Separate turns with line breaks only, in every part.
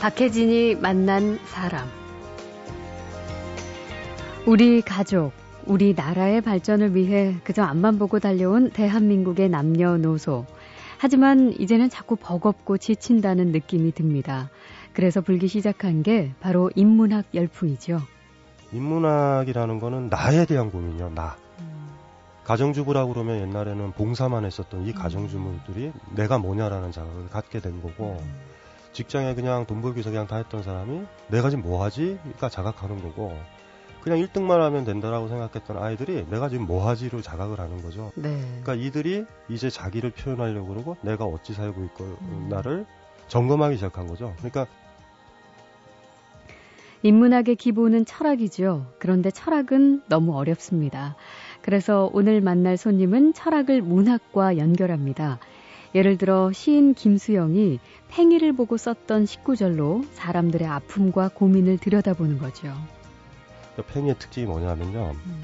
박혜진이 만난 사람. 우리 가족, 우리 나라의 발전을 위해 그저 앞만 보고 달려온 대한민국의 남녀노소. 하지만 이제는 자꾸 버겁고 지친다는 느낌이 듭니다. 그래서 불기 시작한 게 바로 인문학 열풍이죠.
인문학이라는 거는 나에 대한 고민이요, 나. 음. 가정주부라고 그러면 옛날에는 봉사만 했었던 이 음. 가정주부들이 내가 뭐냐라는 자각을 갖게 된 거고, 음. 직장에 그냥 돈 벌기 위해서 그냥 다 했던 사람이 내가 지금 뭐 하지? 그러니까 자각하는 거고 그냥 1등만 하면 된다라고 생각했던 아이들이 내가 지금 뭐 하지로 자각을 하는 거죠. 네. 그러니까 이들이 이제 자기를 표현하려고 그러고 내가 어찌 살고 있고 음. 나를 점검하기 시작한 거죠. 그러니까
인문학의 기본은 철학이죠. 그런데 철학은 너무 어렵습니다. 그래서 오늘 만날 손님은 철학을 문학과 연결합니다. 예를 들어 시인 김수영이 팽이를 보고 썼던 식구절로 사람들의 아픔과 고민을 들여다보는 거죠.
그러니까 팽이의 특징이 뭐냐면요. 음.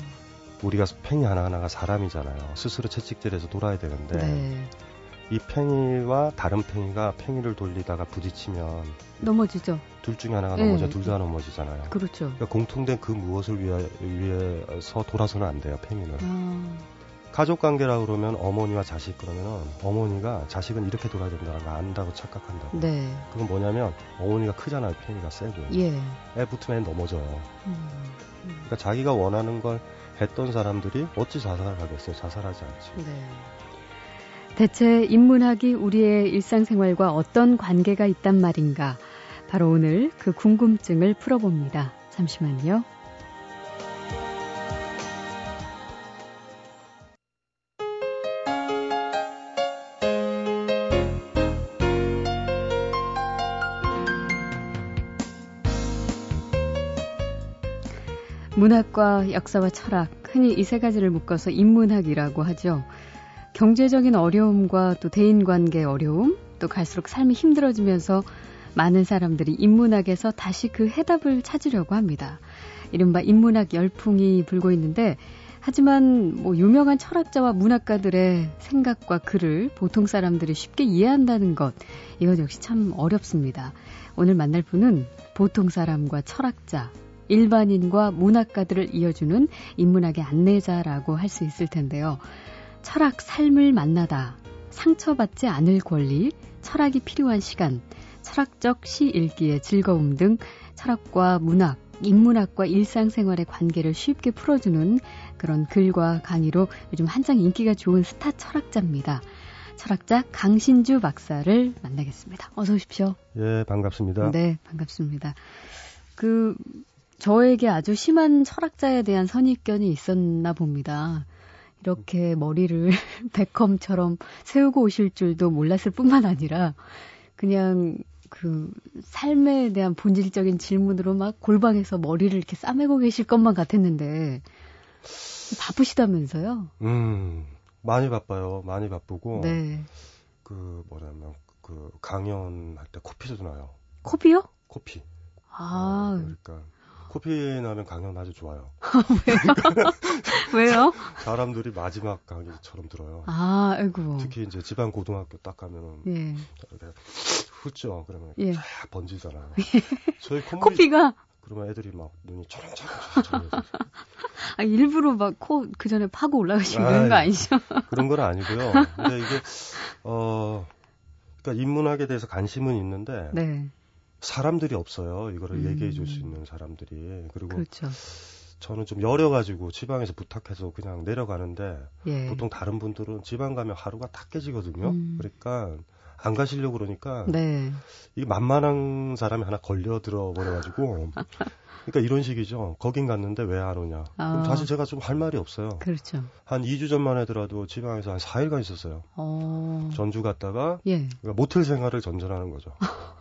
우리가 팽이 하나하나가 사람이잖아요. 스스로 채찍질해서 돌아야 되는데 네. 이 팽이와 다른 팽이가 팽이를 돌리다가 부딪히면
넘어지죠.
둘 중에 하나가 넘어져 네. 둘다 넘어지잖아요.
그렇죠.
그러니까 공통된 그 무엇을 위해, 위해서 돌아서는 안 돼요, 팽이는. 아. 가족 관계라 그러면 어머니와 자식 그러면 어머니가 자식은 이렇게 돌아야 된다는 걸 안다고 착각한다고. 네. 그건 뭐냐면 어머니가 크잖아요. 편이가 세고. 예. 애 붙으면 넘어져요. 음, 음. 그러니까 자기가 원하는 걸 했던 사람들이 어찌 자살을 하겠어요? 자살하지 않지. 네.
대체 인문학이 우리의 일상생활과 어떤 관계가 있단 말인가? 바로 오늘 그 궁금증을 풀어봅니다. 잠시만요. 문학과 역사와 철학, 흔히 이 세 가지를 묶어서 인문학이라고 하죠. 경제적인 어려움과 또 대인관계 어려움, 또 갈수록 삶이 힘들어지면서 많은 사람들이 인문학에서 다시 그 해답을 찾으려고 합니다. 이른바 인문학 열풍이 불고 있는데, 하지만 뭐 유명한 철학자와 문학가들의 생각과 글을 보통 사람들이 쉽게 이해한다는 것, 이건 역시 참 어렵습니다. 오늘 만날 분은 보통 사람과 철학자, 일반인과 문학가들을 이어주는 인문학의 안내자라고 할 수 있을 텐데요. 철학 삶을 만나다, 상처받지 않을 권리, 철학이 필요한 시간, 철학적 시 읽기의 즐거움 등 철학과 문학, 인문학과 일상생활의 관계를 쉽게 풀어주는 그런 글과 강의로 요즘 한창 인기가 좋은 스타 철학자입니다. 철학자 강신주 박사를 만나겠습니다. 어서 오십시오.
예, 반갑습니다.
네, 반갑습니다. 그 저에게 아주 심한 철학자에 대한 선입견이 있었나 봅니다. 이렇게 머리를 베컴처럼 세우고 오실 줄도 몰랐을 뿐만 아니라 그냥 그 삶에 대한 본질적인 질문으로 막 골방에서 머리를 이렇게 싸매고 계실 것만 같았는데 바쁘시다면서요?
음 많이 바빠요. 많이 바쁘고 네. 그 뭐냐면 그 강연할 때 코피도 나요.
코피요?
코피.
아
어, 그러니까 코피 나면 강연 아주 좋아요.
왜요?
사람들이 마지막 강의처럼 들어요.
아, 아이고.
특히 이제 지방 고등학교 딱 가면은 예. 이렇게 훑죠. 그러면 예. 쫙 번지잖아요. 예.
저희 콧물이, 코피가
그러면 애들이 막 눈이 초롱초롱
아, 일부러 막 코 그 전에 파고 올라가시는 그런 거 아니죠?
그런 건 아니고요. 근데 이게 어 그러니까 인문학에 대해서 관심은 있는데 네. 사람들이 없어요. 이거를 음. 얘기해 줄 수 있는 사람들이. 그리고
그렇죠.
저는 좀 여려가지고 지방에서 부탁해서 그냥 내려가는데 예. 보통 다른 분들은 지방 가면 하루가 다 깨지거든요. 음. 그러니까 안 가시려고 그러니까 네. 이 만만한 사람이 하나 걸려 들어 버려가지고 그러니까 이런 식이죠. 거긴 갔는데 왜 안 오냐. 아. 그럼 사실 제가 좀 할 말이 없어요.
그렇죠.
한 2주 전만 해더라도 지방에서 한 4일간 있었어요. 어. 전주 갔다가 예. 그러니까 모텔 생활을 전전하는 거죠.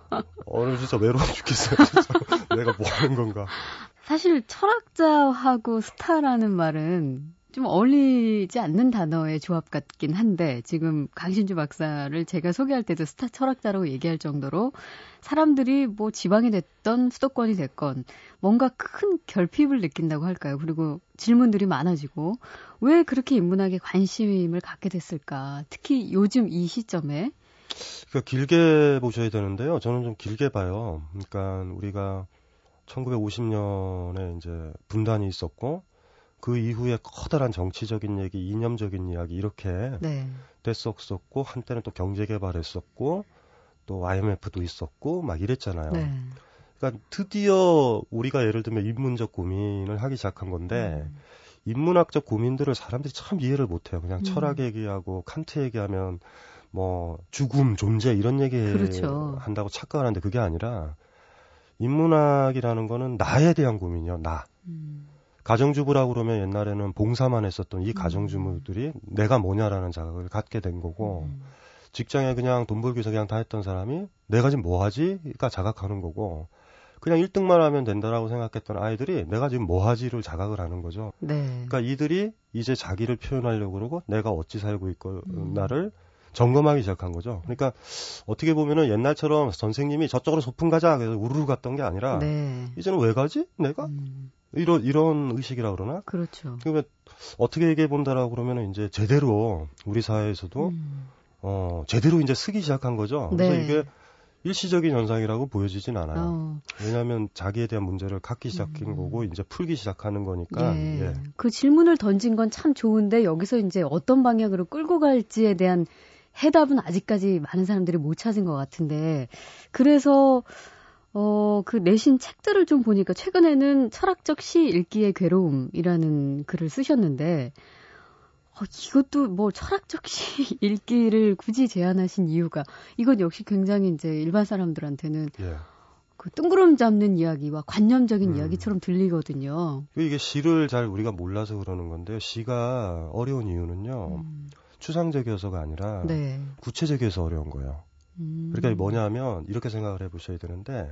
오늘 진짜 외로워 죽겠어요. 진짜. 내가 뭐 하는 건가.
사실 철학자하고 스타라는 말은 좀 어울리지 않는 단어의 조합 같긴 한데 지금 강신주 박사를 제가 소개할 때도 스타 철학자라고 얘기할 정도로 사람들이 뭐 지방이 됐던 수도권이 됐건 뭔가 큰 결핍을 느낀다고 할까요? 그리고 질문들이 많아지고 왜 그렇게 인문학에 관심을 갖게 됐을까? 특히 요즘 이 시점에
그러니까 길게 보셔야 되는데요. 저는 좀 길게 봐요. 그러니까 우리가 1950년에 이제 분단이 있었고 그 이후에 커다란 정치적인 얘기, 이념적인 이야기 이렇게 네. 됐었었고 한때는 또 경제 개발했었고 또 IMF도 있었고 막 이랬잖아요. 네. 그러니까 드디어 우리가 예를 들면 인문적 고민을 하기 시작한 건데 음. 인문학적 고민들을 사람들이 참 이해를 못해요. 그냥 음. 철학 얘기하고 칸트 얘기하면 뭐 죽음, 존재 이런 얘기 그렇죠. 한다고 착각하는데 그게 아니라 인문학이라는 거는 나에 대한 고민이요. 나. 음. 가정주부라고 그러면 옛날에는 봉사만 했었던 이 음. 가정주부들이 내가 뭐냐라는 자각을 갖게 된 거고 음. 직장에 그냥 돈 벌기 위해서 그냥 다 했던 사람이 내가 지금 뭐 하지?가 자각하는 거고 그냥 1등만 하면 된다라고 생각했던 아이들이 내가 지금 뭐 하지를 자각을 하는 거죠. 네. 그러니까 이들이 이제 자기를 표현하려고 그러고 내가 어찌 살고 있고 음. 나를 점검하기 시작한 거죠. 그러니까 어떻게 보면은 옛날처럼 선생님이 저쪽으로 소풍 가자 그래서 우르르 갔던 게 아니라 네. 이제는 왜 가지? 내가 음. 이런 이런 의식이라 그러나?
그렇죠.
그러면 어떻게 얘기해 본다라고 그러면은 이제 제대로 우리 사회에서도 음. 어 제대로 이제 쓰기 시작한 거죠. 네. 그래서 이게 일시적인 현상이라고 보여지진 않아요. 어. 왜냐하면 자기에 대한 문제를 갖기 시작한 음. 거고 이제 풀기 시작하는 거니까. 예.
예. 그 질문을 던진 건 참 좋은데 여기서 이제 어떤 방향으로 끌고 갈지에 대한 해답은 아직까지 많은 사람들이 못 찾은 것 같은데 그래서 어, 그 내신 책들을 좀 보니까 최근에는 철학적 시 읽기의 괴로움이라는 글을 쓰셨는데 어, 이것도 뭐 철학적 시 읽기를 굳이 제안하신 이유가 이건 역시 굉장히 이제 일반 사람들한테는 예. 그 뜬구름 잡는 이야기와 관념적인 음. 이야기처럼 들리거든요.
이게 시를 잘 우리가 몰라서 그러는 건데요. 시가 어려운 이유는요. 음. 추상적이어서가 아니라 네. 구체적이어서 어려운 거예요. 음. 그러니까 뭐냐면 이렇게 생각을 해보셔야 되는데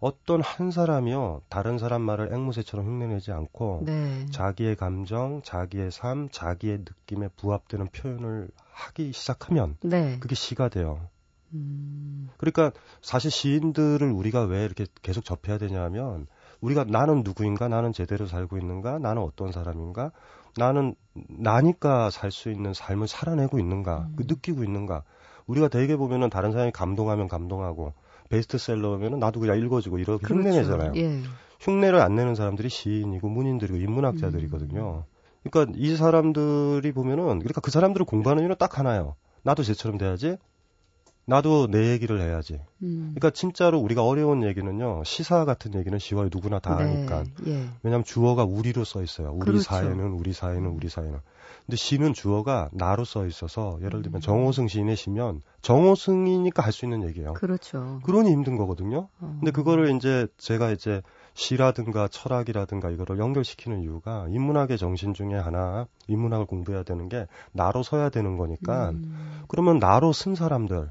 어떤 한 사람이요 다른 사람 말을 앵무새처럼 흉내내지 않고 네. 자기의 감정, 자기의 삶, 자기의 느낌에 부합되는 표현을 하기 시작하면 네. 그게 시가 돼요. 음. 그러니까 사실 시인들을 우리가 왜 이렇게 계속 접해야 되냐면 우리가 나는 누구인가, 나는 제대로 살고 있는가, 나는 어떤 사람인가, 나는 나니까 살 수 있는 삶을 살아내고 있는가, 음. 그 느끼고 있는가. 우리가 대개 보면은 다른 사람이 감동하면 감동하고 베스트셀러면은 나도 그냥 읽어주고 이렇게 그렇죠. 흉내내잖아요. 예. 흉내를 안 내는 사람들이 시인이고 문인들이고 인문학자들이거든요. 음. 그러니까 이 사람들이 보면은 그러니까 그 사람들을 공부하는 이유는 딱 하나예요. 나도 쟤처럼 돼야지. 나도 내 얘기를 해야지. 음. 그러니까 진짜로 우리가 어려운 얘기는요. 시사 같은 얘기는 시와에 누구나 다 네. 아니까. 예. 왜냐하면 주어가 우리로 써 있어요. 우리 그렇죠. 사회는 우리 사회는 우리 사회는. 근데 시는 주어가 나로 써 있어서 예를 들면 음. 정호승 시인의 시면 정호승이니까 할 수 있는 얘기예요.
그렇죠.
그러니 힘든 거거든요. 어. 근데 그거를 이제 제가 이제 시라든가 철학이라든가 이거를 연결시키는 이유가 인문학의 정신 중에 하나 인문학을 공부해야 되는 게 나로 서야 되는 거니까 음. 그러면 나로 쓴 사람들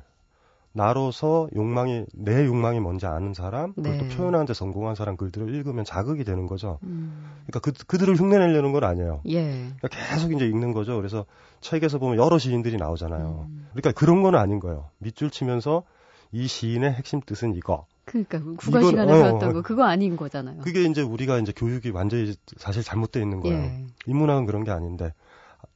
나로서 욕망이 내 욕망이 뭔지 아는 사람 그걸 네. 또 표현하는데 성공한 사람 글들을 읽으면 자극이 되는 거죠. 음. 그러니까 그 그들을 흉내내려는 건 아니에요. 예. 그러니까 계속 이제 읽는 거죠. 그래서 책에서 보면 여러 시인들이 나오잖아요. 음. 그러니까 그런 건 아닌 거예요. 밑줄 치면서 이 시인의 핵심 뜻은 이거.
그러니까 국어 시간에 어, 배웠던 거 그거 아닌 거잖아요.
그게 이제 우리가 이제 교육이 완전히 사실 잘못되어 있는 거예요. 예. 인문학은 그런 게 아닌데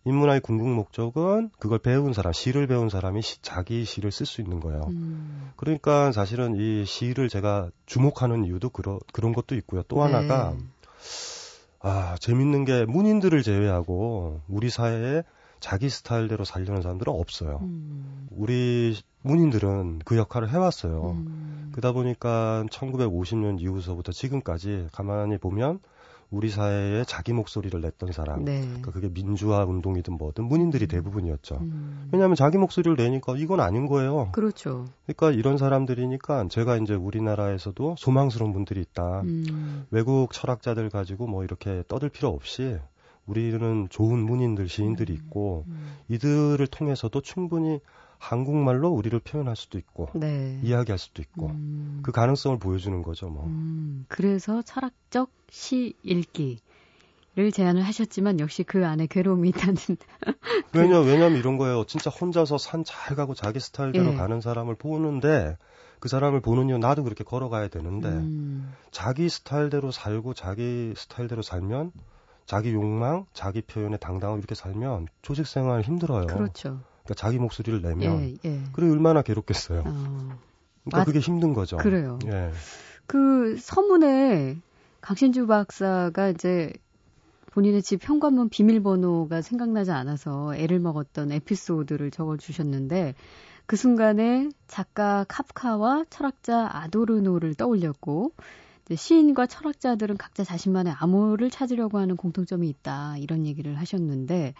인문학의 궁극 목적은 그걸 배운 사람, 시를 배운 사람이 시, 자기 시를 쓸 수 있는 거예요. 음. 그러니까 사실은 이 시를 제가 주목하는 이유도 그러, 그런 것도 있고요. 또 네. 하나가 아 재밌는 게 문인들을 제외하고 우리 사회에 자기 스타일대로 살려는 사람들은 없어요. 음. 우리 문인들은 그 역할을 해왔어요. 음. 그러다 보니까 1950년 이후서부터 지금까지 가만히 보면 우리 사회에 자기 목소리를 냈던 사람, 네. 그러니까 그게 민주화 운동이든 뭐든 문인들이 대부분이었죠. 음. 왜냐하면 자기 목소리를 내니까 이건 아닌 거예요.
그렇죠.
그러니까 이런 사람들이니까 제가 이제 우리나라에서도 소망스러운 분들이 있다. 음. 외국 철학자들 가지고 뭐 이렇게 떠들 필요 없이 우리는 좋은 문인들, 시인들이 음. 있고 음. 이들을 통해서도 충분히 한국말로 우리를 표현할 수도 있고 네. 이야기할 수도 있고 음. 그 가능성을 보여주는 거죠. 뭐. 음.
그래서 철학적 시 읽기 를 제안을 하셨지만 역시 그 안에 괴로움이 있다는.
그 왜냐 왜냐면 이런 거예요. 진짜 혼자서 산 잘 가고 자기 스타일대로 예. 가는 사람을 보는데 그 사람을 보는 이유 나도 그렇게 걸어가야 되는데 음. 자기 스타일대로 살고 자기 스타일대로 살면 자기 욕망, 자기 표현에 당당하고 이렇게 살면 조직 생활 힘들어요.
그렇죠.
그러니까 자기 목소리를 내면 예, 예. 그래 얼마나 괴롭겠어요. 어. 그러니까 맞, 그게 힘든 거죠.
그래요. 예. 그 서문에 강신주 박사가 이제 본인의 집 현관문 비밀번호가 생각나지 않아서 애를 먹었던 에피소드를 적어 주셨는데 그 순간에 작가 카프카와 철학자 아도르노를 떠올렸고 시인과 철학자들은 각자 자신만의 암호를 찾으려고 하는 공통점이 있다 이런 얘기를 하셨는데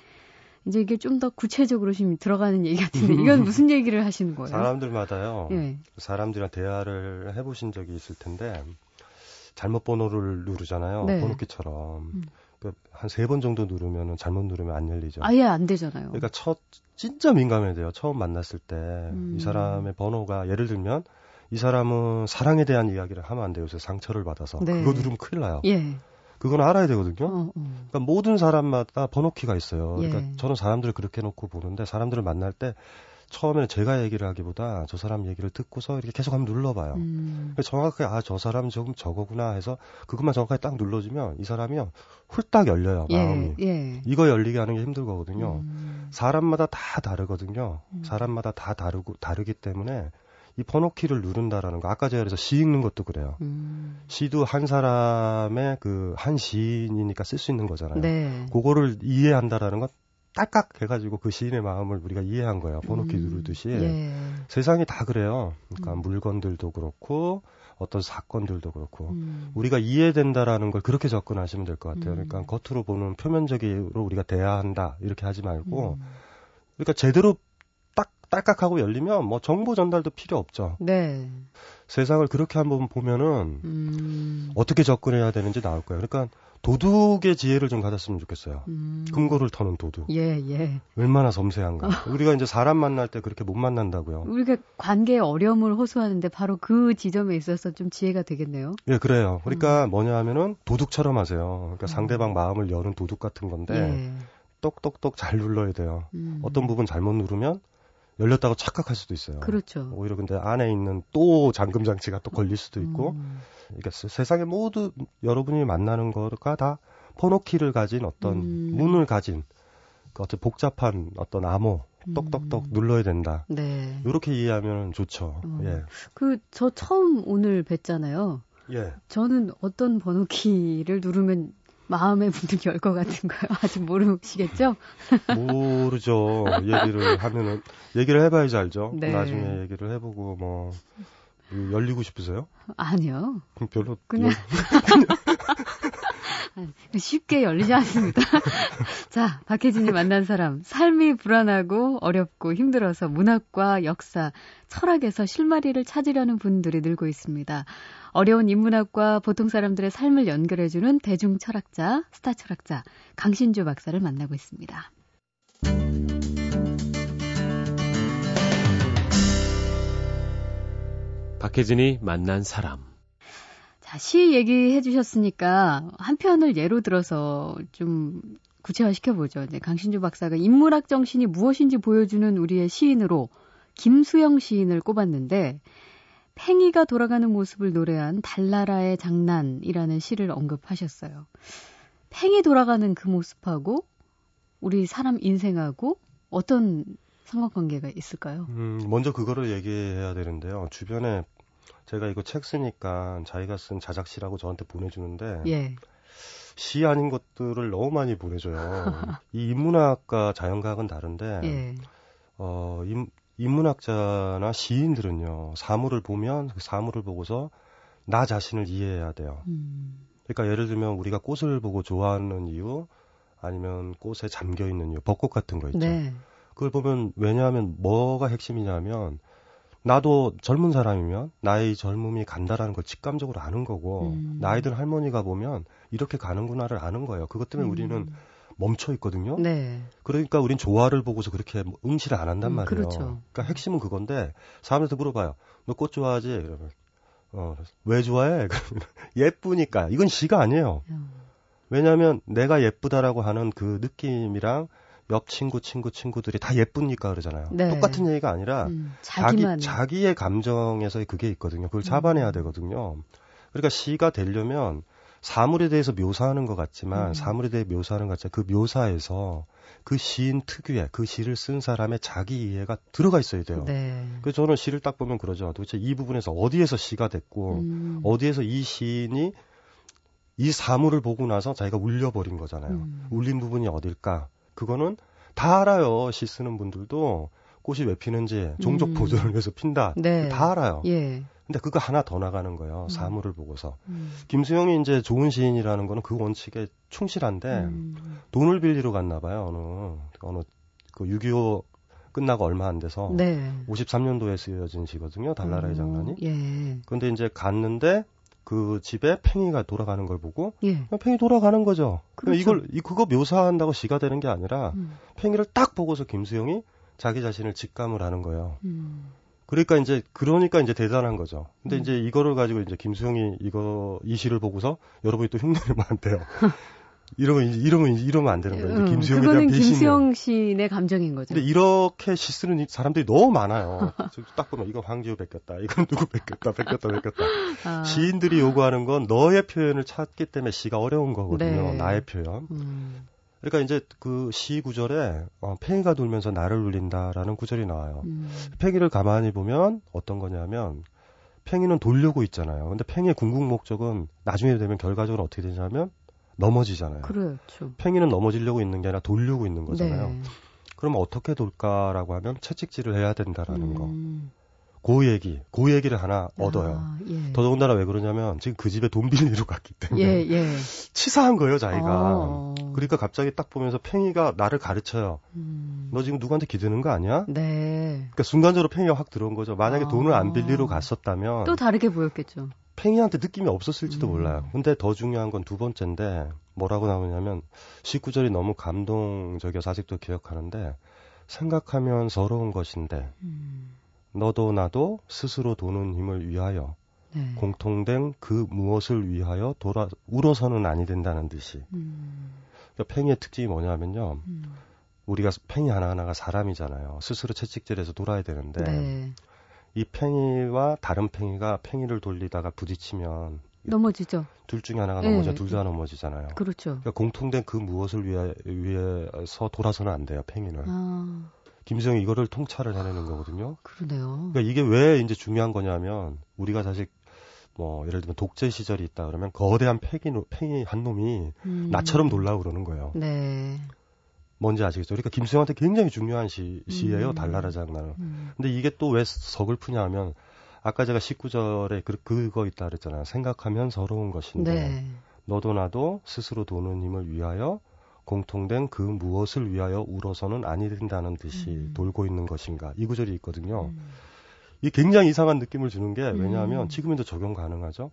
이제 이게 좀 더 구체적으로 지금 들어가는 얘기 같은데 이건 무슨 얘기를 하시는 거예요?
사람들마다요. 예. 사람들이랑 대화를 해보신 적이 있을 텐데 잘못 번호를 누르잖아요. 네. 번호키처럼. 음. 그 한세 번 정도 누르면 잘못 누르면 안 열리죠.
아예 안 되잖아요.
그러니까 첫 진짜 민감해야 돼요. 처음 만났을 때이 음. 사람의 번호가 예를 들면 이 사람은 사랑에 대한 이야기를 하면 안 돼요. 그래서 상처를 받아서 네. 그거 누르면 큰일 나요. 예. 그건 알아야 되거든요. 어, 어. 그러니까 모든 사람마다 번호키가 있어요. 그러니까 예. 저는 사람들을 그렇게 놓고 보는데 사람들을 만날 때 처음에는 제가 얘기를 하기보다 저 사람 얘기를 듣고서 이렇게 계속 한번 눌러봐요. 음. 정확하게 아 저 사람 조금 저거구나 해서 그것만 정확하게 딱 눌러주면 이 사람이요 훌딱 열려요 예, 마음이. 예. 이거 열리게 하는 게 힘들거든요. 음. 사람마다 다 다르거든요. 음. 사람마다 다 다르고 다르기 때문에 이 번호키를 누른다라는 거 아까 제가 그래서 시 읽는 것도 그래요. 음. 시도 한 사람의 그 한 시인이니까 쓸 수 있는 거잖아요. 네. 그거를 이해한다라는 건 딸깍 해가지고 그 시인의 마음을 우리가 이해한 거예요. 번호키 음, 누르듯이. 예. 세상이 다 그래요. 그러니까 음. 물건들도 그렇고 어떤 사건들도 그렇고 음. 우리가 이해된다라는 걸 그렇게 접근하시면 될 것 같아요. 그러니까 음. 겉으로 보는 표면적으로 우리가 대화한다 이렇게 하지 말고 음. 그러니까 제대로 딱 딸깍하고 열리면 뭐 정보 전달도 필요 없죠. 네. 세상을 그렇게 한번 보면은 음. 어떻게 접근해야 되는지 나올 거예요. 그러니까 도둑의 지혜를 좀 가졌으면 좋겠어요. 음. 금고를 터는 도둑. 예, 예. 얼마나 섬세한가. 우리가 이제 사람 만날 때 그렇게 못 만난다고요.
우리가 관계의 어려움을 호소하는데 바로 그 지점에 있어서 좀 지혜가 되겠네요.
예, 그래요. 그러니까 음. 뭐냐 하면은 도둑처럼 하세요. 그러니까 음. 상대방 마음을 여는 도둑 같은 건데 예. 똑똑똑 잘 눌러야 돼요. 음. 어떤 부분 잘못 누르면 열렸다고 착각할 수도 있어요.
그렇죠.
오히려 근데 안에 있는 또 잠금 장치가 또 걸릴 수도 있고, 음. 그러니까 세상에 모두 여러분이 만나는 거가 다 포노키를 가진 어떤 음. 문을 가진 그 어떤 복잡한 어떤 암호 똑똑똑 음. 눌러야 된다. 네. 이렇게 이해하면 좋죠. 어. 예.
그 저 처음 오늘 뵀잖아요. 예. 저는 어떤 번호키를 누르면 마음의 문을 열것 같은 거요. 아직 모르시겠죠?
모르죠. 얘기를 하면은 얘기를 해봐야지 알죠. 네. 나중에 얘기를 해보고 뭐 열리고 싶으세요?
아니요.
별로
그냥 쉽게 열리지 않습니다. 자, 박혜진이 만난 사람. 삶이 불안하고 어렵고 힘들어서 문학과 역사, 철학에서 실마리를 찾으려는 분들이 늘고 있습니다. 어려운 인문학과 보통 사람들의 삶을 연결해주는 대중 철학자, 스타 철학자 강신주 박사를 만나고 있습니다.
박혜진이 만난 사람.
자, 시 얘기해 주셨으니까 한 편을 예로 들어서 좀 구체화 시켜보죠. 이제 강신주 박사가 인문학 정신이 무엇인지 보여주는 우리의 시인으로 김수영 시인을 꼽았는데 팽이가 돌아가는 모습을 노래한 달나라의 장난이라는 시를 언급하셨어요. 팽이 돌아가는 그 모습하고 우리 사람 인생하고 어떤 상관관계가 있을까요?
음, 먼저 그거를 얘기해야 되는데요. 주변에 제가 이거 책 쓰니까 자기가 쓴 자작시라고 저한테 보내주는데 예. 시 아닌 것들을 너무 많이 보내줘요. 이 인문학과 자연과학은 다른데 예. 어, 인, 인문학자나 시인들은요, 사물을 보면 그 사물을 보고서 나 자신을 이해해야 돼요. 음. 그러니까 예를 들면 우리가 꽃을 보고 좋아하는 이유, 아니면 꽃에 잠겨 있는 이유, 벚꽃 같은 거 있죠. 네. 그걸 보면 왜냐하면 뭐가 핵심이냐면 나도 젊은 사람이면 나의 젊음이 간다라는 걸 직감적으로 아는 거고 음. 나이 든 할머니가 보면 이렇게 가는구나를 아는 거예요. 그것 때문에 음. 우리는 멈춰 있거든요. 네. 그러니까 우린 조화를 보고서 그렇게 응시를 안 한단 음, 말이에요. 그렇죠. 그러니까 핵심은 그건데 사람들한테 물어봐요. 너 꽃 좋아하지? 이러면 어, 왜 좋아해? 예쁘니까. 이건 시가 아니에요. 음. 왜냐하면 내가 예쁘다라고 하는 그 느낌이랑 옆 친구, 친구, 친구들이 다 예쁘니까 그러잖아요. 네. 똑같은 얘기가 아니라 음, 자기, 자기의 감정에서 그게 있거든요. 그걸 잡아내야 음. 되거든요. 그러니까 시가 되려면 사물에 대해서 묘사하는 것 같지만
음.
사물에 대해 묘사하는 것 같지만 그 묘사에서 그 시인 특유의 그 시를 쓴 사람의 자기 이해가 들어가 있어야 돼요.
네.
그래서 저는 시를 딱 보면 그러죠. 도대체 이 부분에서 어디에서 시가 됐고
음.
어디에서 이 시인이 이 사물을 보고 나서 자기가 울려버린 거잖아요.
음.
울린 부분이 어딜까? 그거는 다 알아요. 시 쓰는 분들도 꽃이 왜 피는지 종족
음.
보존을 위해서 핀다.
네.
다 알아요.
예.
근데 그거 하나 더 나가는 거예요.
음.
사물을 보고서.
음.
김수영이 이제 좋은 시인이라는 거는 그 원칙에 충실한데
음.
돈을 빌리러 갔나 봐요. 어느 어느 그 6.25 끝나고 얼마 안 돼서
네.
53년도에 쓰여진 시거든요. 달나라의
어,
장난이.
예.
근데 이제 갔는데 그 집에 팽이가 돌아가는 걸 보고
예.
팽이 돌아가는 거죠.
그렇죠.
이걸 이 그거 묘사한다고 시가 되는 게 아니라
음.
팽이를 딱 보고서 김수영이 자기 자신을 직감을 하는 거예요.
음.
그러니까 이제 그러니까 이제 대단한 거죠. 근데
음.
이제 이거를 가지고 이제 김수영이 이거 이 시를 보고서 여러분이 또 흉내내면 안 돼요. 이러면 이러면 이러면 안 되는 거예요.
음,
김수영에 대한 배신이.
김수영 시인의 감정인 거죠.
근데 이렇게 시 쓰는 이- 사람들이 너무 많아요. 저딱 보면 이거 황지우 뺏겼다. 이건 누구 뺏겼다. 뺏겼다. 뺏겼다.
아.
시인들이 요구하는 건 너의 표현을 찾기 때문에 시가 어려운 거거든요.
네.
나의 표현.
음.
그러니까 이제 그 시 구절에 어, 팽이가 돌면서 나를 울린다라는 구절이 나와요.
음.
팽이를 가만히 보면 어떤 거냐면 팽이는 돌려고 있잖아요. 근데 팽이의 궁극 목적은 나중에 되면 결과적으로 어떻게 되냐면 넘어지잖아요.
그렇죠.
팽이는 넘어지려고 있는 게 아니라 돌려고 있는 거잖아요.
네.
그럼 어떻게 돌까라고 하면 채찍질을 해야 된다라는 거.
음.
그 얘기, 그 얘기를 하나 얻어요.
아, 예.
더더군다나 왜 그러냐면 지금 그 집에 돈 빌리러 갔기 때문에
예, 예.
치사한 거예요, 자기가.
어.
그러니까 갑자기 딱 보면서 팽이가 나를 가르쳐요.
음.
너 지금 누구한테 기대는 거 아니야?
네.
그러니까 순간적으로 팽이가 확 들어온 거죠. 만약에
아.
돈을 안 빌리러 갔었다면
또 다르게 보였겠죠.
팽이한테 느낌이 없었을지도
음.
몰라요. 근데 더 중요한 건 두 번째인데 뭐라고 나오냐면 19절이 너무 감동적이어서 아직도 기억하는데 생각하면 서러운 것인데
음.
너도 나도 스스로 도는 힘을 위하여
네.
공통된 그 무엇을 위하여 돌아 울어서는 아니 된다는 듯이
음.
그러니까 팽이의 특징이 뭐냐면요
음.
우리가 팽이 하나하나가 사람이잖아요 스스로 채찍질해서 돌아야 되는데
네.
이 팽이와 다른 팽이가 팽이를 돌리다가 부딪히면
넘어지죠.
둘 중에 하나가
네.
넘어져 둘다 넘어지잖아요
그렇죠.
그러니까 공통된 그 무엇을 위해, 위해서 돌아서는 안 돼요 팽이는
아,
김수영이 이거를 통찰을 해내는 거거든요
그러네요.
그러니까 이게 왜 이제 중요한 거냐면 우리가 사실 뭐 예를 들면 독재 시절이 있다 그러면 거대한 팽이, 노- 팽이 한 놈이
음.
나처럼 놀라고 그러는 거예요.
네.
뭔지 아시겠죠? 그러니까 김수영한테 굉장히 중요한 시, 시예요.
음.
달나라 장난은.
음.
근데 이게 또 왜 서글프냐 하면 아까 제가 19절에 그, 그거 있다 그랬잖아요. 생각하면 서러운 것인데
네.
너도 나도 스스로 도는 힘을 위하여 공통된 그 무엇을 위하여 울어서는 아니 된다는 듯이
음.
돌고 있는 것인가 이 구절이 있거든요.
음.
이 굉장히 이상한 느낌을 주는 게 왜냐하면
음.
지금에도 적용 가능하죠.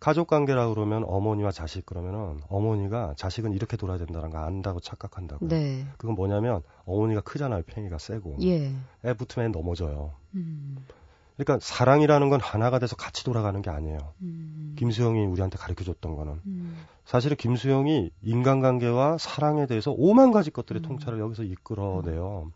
가족 관계라 그러면 어머니와 자식 그러면은 어머니가 자식은 이렇게 돌아야 된다는 거 안다고 착각한다고.
네.
그건 뭐냐면 어머니가 크잖아요. 팽이가 세고.
예.
애 붙으면 애 넘어져요.
음.
그러니까 사랑이라는 건 하나가 돼서 같이 돌아가는 게 아니에요.
음.
김수영이 우리한테 가르쳐 줬던 거는
음.
사실은 김수영이 인간관계와 사랑에 대해서 오만 가지 것들의
음.
통찰을 여기서 이끌어내요.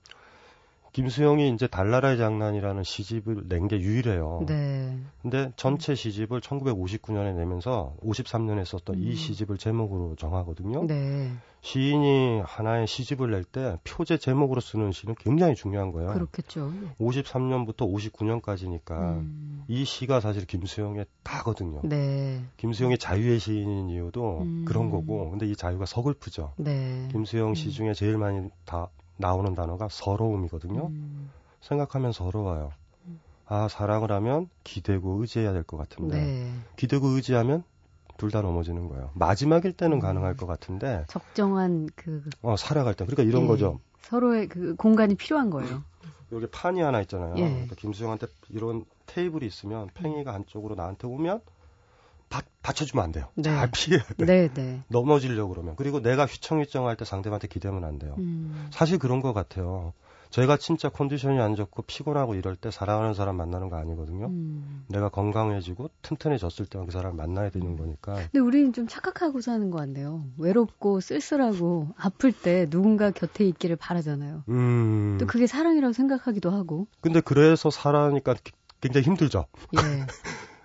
김수영이 이제 달나라의 장난이라는 시집을 낸 게 유일해요.
네.
근데 전체 시집을 1959년에 내면서 53년에 썼던 이
음.
시집을 제목으로 정하거든요.
네.
시인이 하나의 시집을 낼 때 표제 제목으로 쓰는 시는 굉장히 중요한 거예요.
그렇겠죠.
53년부터 59년까지니까
음.
이 시가 사실 김수영의 다거든요.
네.
김수영이 자유의 시인인 이유도
음.
그런 거고, 근데 이 자유가 서글프죠.
네.
김수영 시
음.
중에 제일 많이 다 나오는 단어가 서러움이거든요.
음.
생각하면 서러워요.
음.
아, 사랑을 하면 기대고 의지해야 될 것 같은데,
네.
기대고 의지하면 둘 다 넘어지는 거예요. 마지막일 때는
음.
가능할 것 같은데,
적정한 그
어, 살아갈 때. 그러니까 이런
예.
거죠.
서로의 그 공간이 필요한 거예요.
여기 판이 하나 있잖아요.
예.
그러니까 김수영한테 이런 테이블이 있으면 팽이가 한쪽으로 나한테 오면 다, 다쳐주면 안 돼요.
네.
잘 피해야 돼.
네, 네.
넘어지려고 그러면. 그리고 내가 휘청휘청 할 때 상대방한테 기대면 안 돼요.
음.
사실 그런 것 같아요. 제가 진짜 컨디션이 안 좋고 피곤하고 이럴 때 사랑하는 사람 만나는 거 아니거든요.
음.
내가 건강해지고 튼튼해졌을 때만 그 사람을 만나야 되는 거니까.
근데 우리는 좀 착각하고 사는 것 같네요. 외롭고 쓸쓸하고 아플 때 누군가 곁에 있기를 바라잖아요.
음.
또 그게 사랑이라고 생각하기도 하고.
근데 그래서 살아니까 굉장히 힘들죠.
예.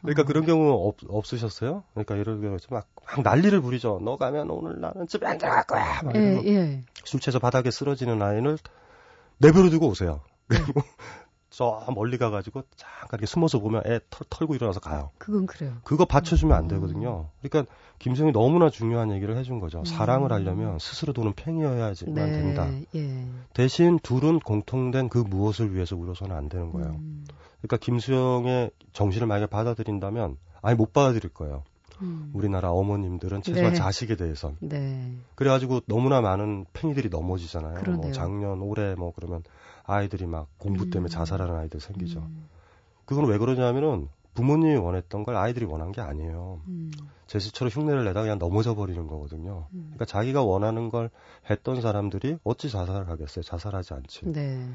그러니까 어. 그런 경우 없, 없으셨어요? 그러니까 이런 경우 막, 막 난리를 부리죠. 너 가면 오늘 나는 집에 안 들어갈 거야. 막 예, 예. 술 취해서 바닥에 쓰러지는 아이를 내버려 두고 오세요. 그리고 저 멀리 가가지고 잠깐 이렇게 숨어서 보면 애 털, 털고 일어나서 가요.
그건 그래요.
그거 받쳐주면 안 되거든요. 그러니까 김성이 너무나 중요한 얘기를 해준 거죠. 음. 사랑을 하려면 스스로 도는 팽이어야지만 네, 된다. 예. 대신 둘은 공통된 그 무엇을 위해서 울어서는 안 되는 거예요. 음. 그러니까 김수영의 정신을 만약에 받아들인다면 아니 못 받아들일 거예요. 음. 우리나라 어머님들은 최소한 네. 자식에 대해선. 네. 그래가지고 너무나 많은 팽이들이 넘어지잖아요. 뭐 그러네요. 뭐 작년, 올해 뭐 그러면 아이들이 막 공부 때문에 음. 자살하는 아이들 생기죠. 음. 그건 왜 그러냐면은 부모님이 원했던 걸 아이들이 원한 게 아니에요. 음. 제스처로 흉내를 내다 그냥 넘어져 버리는 거거든요. 음. 그러니까 자기가 원하는 걸 했던 사람들이 어찌 자살을 하겠어요? 자살하지 않지. 네.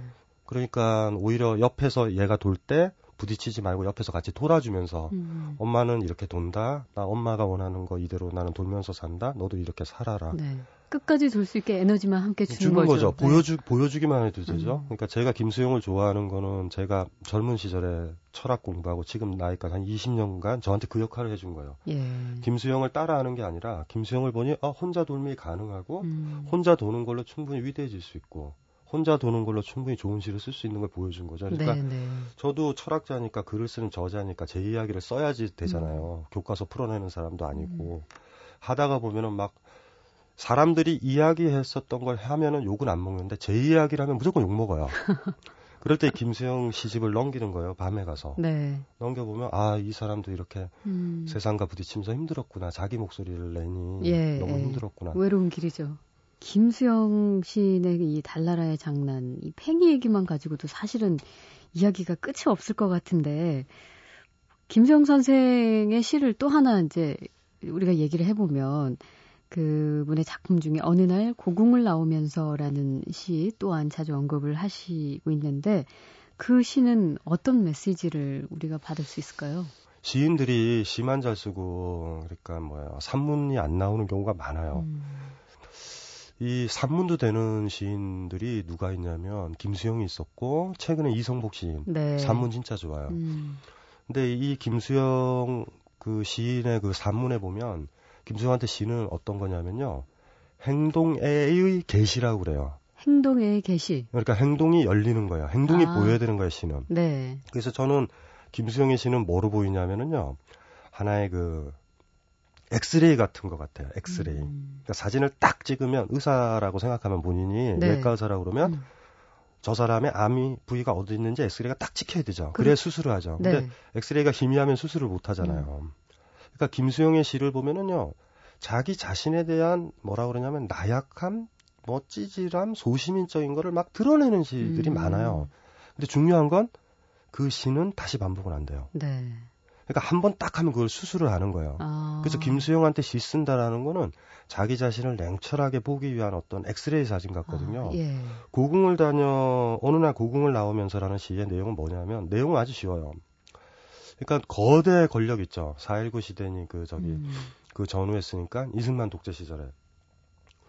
그러니까 오히려 옆에서 얘가 돌 때 부딪히지 말고 옆에서 같이 돌아주면서 음. 엄마는 이렇게 돈다. 나 엄마가 원하는 거 이대로 나는 돌면서 산다. 너도 이렇게 살아라. 네.
끝까지 돌 수 있게 에너지만 함께 주는, 주는 거죠.
거죠. 네. 보여주 보여주기만 해도 되죠. 음. 그러니까 제가 김수영을 좋아하는 거는 제가 젊은 시절에 철학 공부하고 지금 나이까지 한 20년간 저한테 그 역할을 해준 거예요. 예. 김수영을 따라하는 게 아니라 김수영을 보니 아, 혼자 돌미 가능하고 음. 혼자 도는 걸로 충분히 위대해질 수 있고 혼자 도는 걸로 충분히 좋은 시를 쓸 수 있는 걸 보여준 거죠. 그러니까 네, 네. 저도 철학자니까 글을 쓰는 저자니까 제 이야기를 써야지 되잖아요. 음. 교과서 풀어내는 사람도 아니고 음. 하다가 보면은 막 사람들이 이야기했었던 걸 하면은 욕은 안 먹는데 제 이야기라면 무조건 욕 먹어요. 그럴 때 김수영 시집을 넘기는 거예요. 밤에 가서 네. 넘겨보면 아 이 사람도 이렇게 음. 세상과 부딪히면서 힘들었구나. 자기 목소리를 내니 예, 너무 예. 힘들었구나.
외로운 길이죠. 김수영 시인의 이 달나라의 장난, 이 팽이 얘기만 가지고도 사실은 이야기가 끝이 없을 것 같은데 김수영 선생의 시를 또 하나 이제 우리가 얘기를 해보면 그분의 작품 중에 어느 날 고궁을 나오면서라는 시 또한 자주 언급을 하시고 있는데 그 시는 어떤 메시지를 우리가 받을 수 있을까요?
시인들이 시만 잘 쓰고 그러니까 뭐야 산문이 안 나오는 경우가 많아요. 음. 이 산문도 되는 시인들이 누가 있냐면 김수영이 있었고 최근에 이성복 시인 네. 산문 진짜 좋아요. 음. 근데 이 김수영 그 시인의 그 산문에 보면 김수영한테 시는 어떤 거냐면요. 행동의 계시라고 그래요.
행동의 계시.
그러니까 행동이 열리는 거예요. 행동이 아. 보여야 되는 거예요, 시는. 네. 그래서 저는 김수영의 시는 뭐로 보이냐면은요. 하나의 그 엑스레이 같은 것 같아요. 엑스레이. 음. 그러니까 사진을 딱 찍으면 의사라고 생각하면 본인이 네. 외과 의사라고 그러면 음. 저 사람의 암이 부위가 어디 있는지 엑스레이가 딱 찍혀야 되죠. 그래 야 수술을 하죠. 네. 근데 엑스레이가 희미하면 수술을 못 하잖아요. 음. 그러니까 김수영의 시를 보면은요. 자기 자신에 대한 뭐라 그러냐면 나약함, 뭐 찌질함, 소시민적인 거를 막 드러내는 시들이 음. 많아요. 근데 중요한 건 그 시는 다시 반복은 안 돼요. 네. 그러니까 한 번 딱 하면 그걸 수술을 하는 거예요. 아. 그래서 김수영한테 시 쓴다라는 거는 자기 자신을 냉철하게 보기 위한 어떤 엑스레이 사진 같거든요. 아, 예. 고궁을 다녀 어느 날 고궁을 나오면서라는 시의 내용은 뭐냐면 내용은 아주 쉬워요. 그러니까 거대 권력 있죠. 4.19 시대니 그 저기 음. 그 전후했으니까 이승만 독재 시절에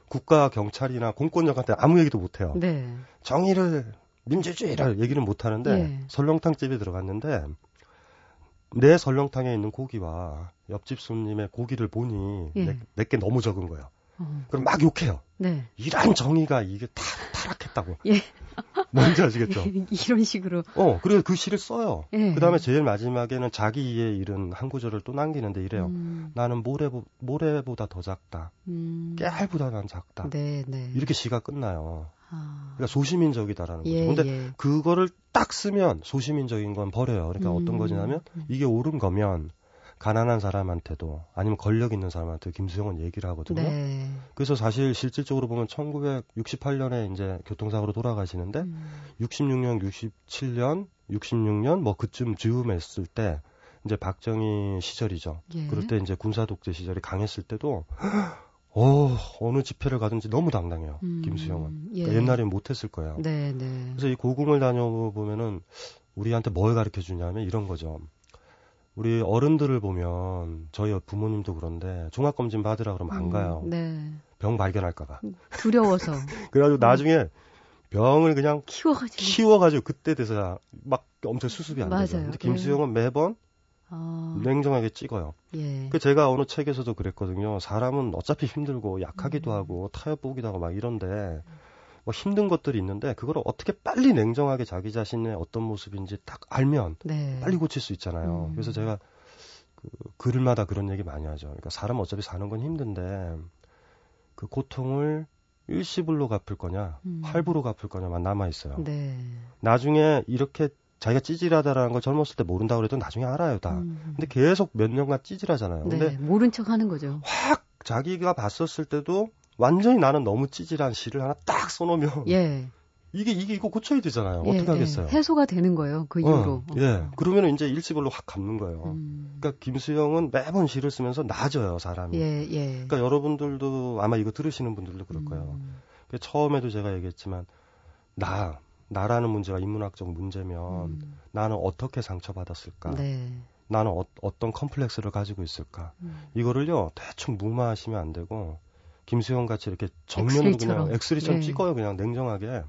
국가 경찰이나 공권력한테 아무 얘기도 못 해요. 네. 정의를 민주주의를 얘기는 못 하는데 예. 설렁탕 집에 들어갔는데 내 설렁탕에 있는 고기와 옆집 손님의 고기를 보니 예. 내게 너무 적은 거예요. 어. 그럼 막 욕해요. 네. 이런 정의가 이게 다 타락했다고. 예. 뭔지 아시겠죠?
이런 식으로.
어, 그래서 그 시를 써요. 예. 그 다음에 제일 마지막에는 자기의 일은 한 구절을 또 남기는데 이래요. 음. 나는 모래, 모래보다 더 작다. 음. 깨알보다 난 작다. 네, 네. 이렇게 시가 끝나요. 아. 그러니까 소시민적이다라는 거죠. 예, 근데 예. 그거를 딱 쓰면 소시민적인 건 버려요. 그러니까 음. 어떤 거냐면 이게 옳은 거면 가난한 사람한테도 아니면 권력 있는 사람한테 김수영은 얘기를 하거든요. 네. 그래서 사실 실질적으로 보면 1968년에 이제 교통사고로 돌아가시는데 음. 66년, 67년, 66년 뭐 그쯤 즈음 했을 때 이제 박정희 시절이죠. 예. 그럴 때 이제 군사 독재 시절이 강했을 때도 어, 어느 집회를 가든지 너무 당당해요. 음, 김수영은. 예. 그러니까 옛날에 못했을 거예요. 네, 네. 그래서 이 고궁을 다녀보면은 우리한테 뭘 가르쳐 주냐면 이런 거죠. 우리 어른들을 보면 저희 부모님도 그런데 종합검진 받으라 그러면 안 음, 가요. 네. 병 발견할까봐.
두려워서.
그래가지고 나중에 병을 그냥
키워가지고
키워가지고 그때 돼서야 막 엄청 수습이 안 맞아요. 되죠. 근데 김수영은 네. 매번 아. 냉정하게 찍어요.
예.
그 제가 어느 책에서도 그랬거든요. 사람은 어차피 힘들고 약하기도 음. 하고 타협 보기도 하고 막 이런데 뭐 힘든 것들이 있는데 그걸 어떻게 빨리 냉정하게 자기 자신의 어떤 모습인지 딱 알면 네. 빨리 고칠 수 있잖아요. 음. 그래서 제가 그 글마다 그런 얘기 많이 하죠. 그러니까 사람 어차피 사는 건 힘든데 그 고통을 일시불로 갚을 거냐, 음. 할부로 갚을 거냐만 남아 있어요.
네.
나중에 이렇게 자기가 찌질하다라는 걸 젊었을 때 모른다고 그래도 나중에 알아요, 다. 음. 근데 계속 몇 년간 찌질하잖아요. 네, 근데
모른 척 하는 거죠.
확 자기가 봤었을 때도 완전히 나는 너무 찌질한 시를 하나 딱 써놓으면
예.
이게 이게 이거 고쳐야 되잖아요. 예, 어떻게 하겠어요?
예. 해소가 되는 거예요. 그 이후로.
어, 예. 그러면 이제 일시불로 확 갚는 거예요. 음. 그러니까 김수영은 매번 시를 쓰면서 나아져요, 사람이.
예, 예.
그러니까 여러분들도 아마 이거 들으시는 분들도 그럴 거예요. 음. 그러니까 처음에도 제가 얘기했지만 나 나라는 문제가 인문학적 문제면 음. 나는 어떻게 상처받았을까?
네.
나는 어, 떤 컴플렉스를 가지고 있을까? 음. 이거를요 대충 무마하시면 안 되고 김수영 같이 이렇게 정면으로 그냥 엑스리처럼 네. 찍어요 그냥 냉정하게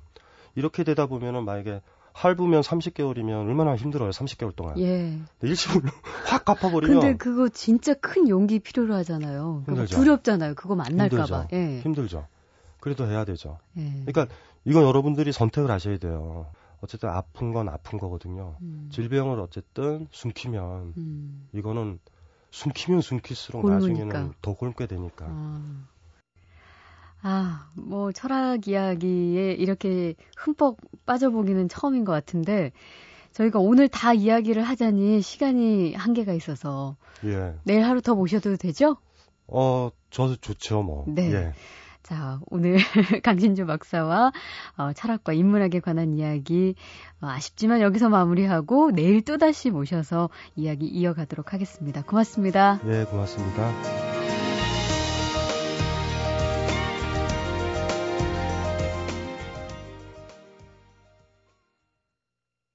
이렇게 되다 보면은 만약에 할부면 30개월이면 얼마나 힘들어요 30개월 동안.
예.
일시불로 확 갚아버리면.
근데 그거 진짜 큰 용기 필요로 하잖아요. 힘들죠. 두렵잖아요. 그거 만날까봐.
예. 힘들죠. 그래도 해야 되죠. 예. 그러니까 이건 여러분들이 선택을 하셔야 돼요. 어쨌든 아픈 건 아픈 거거든요. 음. 질병을 어쨌든 숨기면 음. 이거는 숨기면 숨길수록 골무니까. 나중에는 더 굶게 되니까.
아. 아, 뭐 철학 이야기에 이렇게 흠뻑 빠져보기는 처음인 것 같은데 저희가 오늘 다 이야기를 하자니 시간이 한계가 있어서
예.
내일 하루 더 모셔도 되죠?
어, 저도 좋죠, 뭐.
네.
예.
자, 오늘 강신주 박사와 어, 철학과 인문학에 관한 이야기 어, 아쉽지만 여기서 마무리하고 내일 또다시 모셔서 이야기 이어가도록 하겠습니다. 고맙습니다.
예, 고맙습니다.